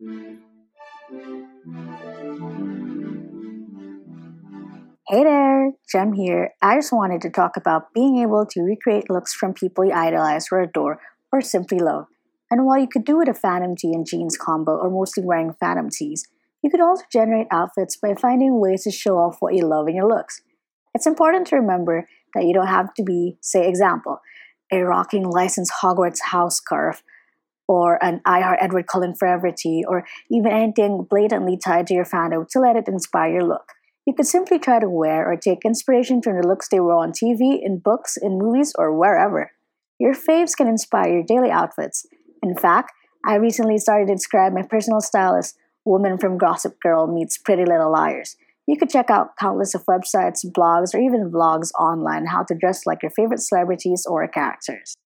Hey there, Jem here. I just wanted to talk about being able to recreate looks from people you idolize or adore or simply love. And while you could do it a fandom tee and jeans combo or mostly wearing fandom tees, you could also generate outfits by finding ways to show off what you love in your looks. It's important to remember that you don't have to be, say, example, a rocking licensed Hogwarts house scarf or an I Heart Edward Cullen Forever tee or even anything blatantly tied to your fandom to let it inspire your look. You could simply try to wear or take inspiration from the looks they wore on TV, in books, in movies, or wherever. Your faves can inspire your daily outfits. In fact, I recently started to describe my personal style as woman from Gossip Girl meets Pretty Little Liars. You could check out countless of websites, blogs, or even vlogs online how to dress like your favorite celebrities or characters.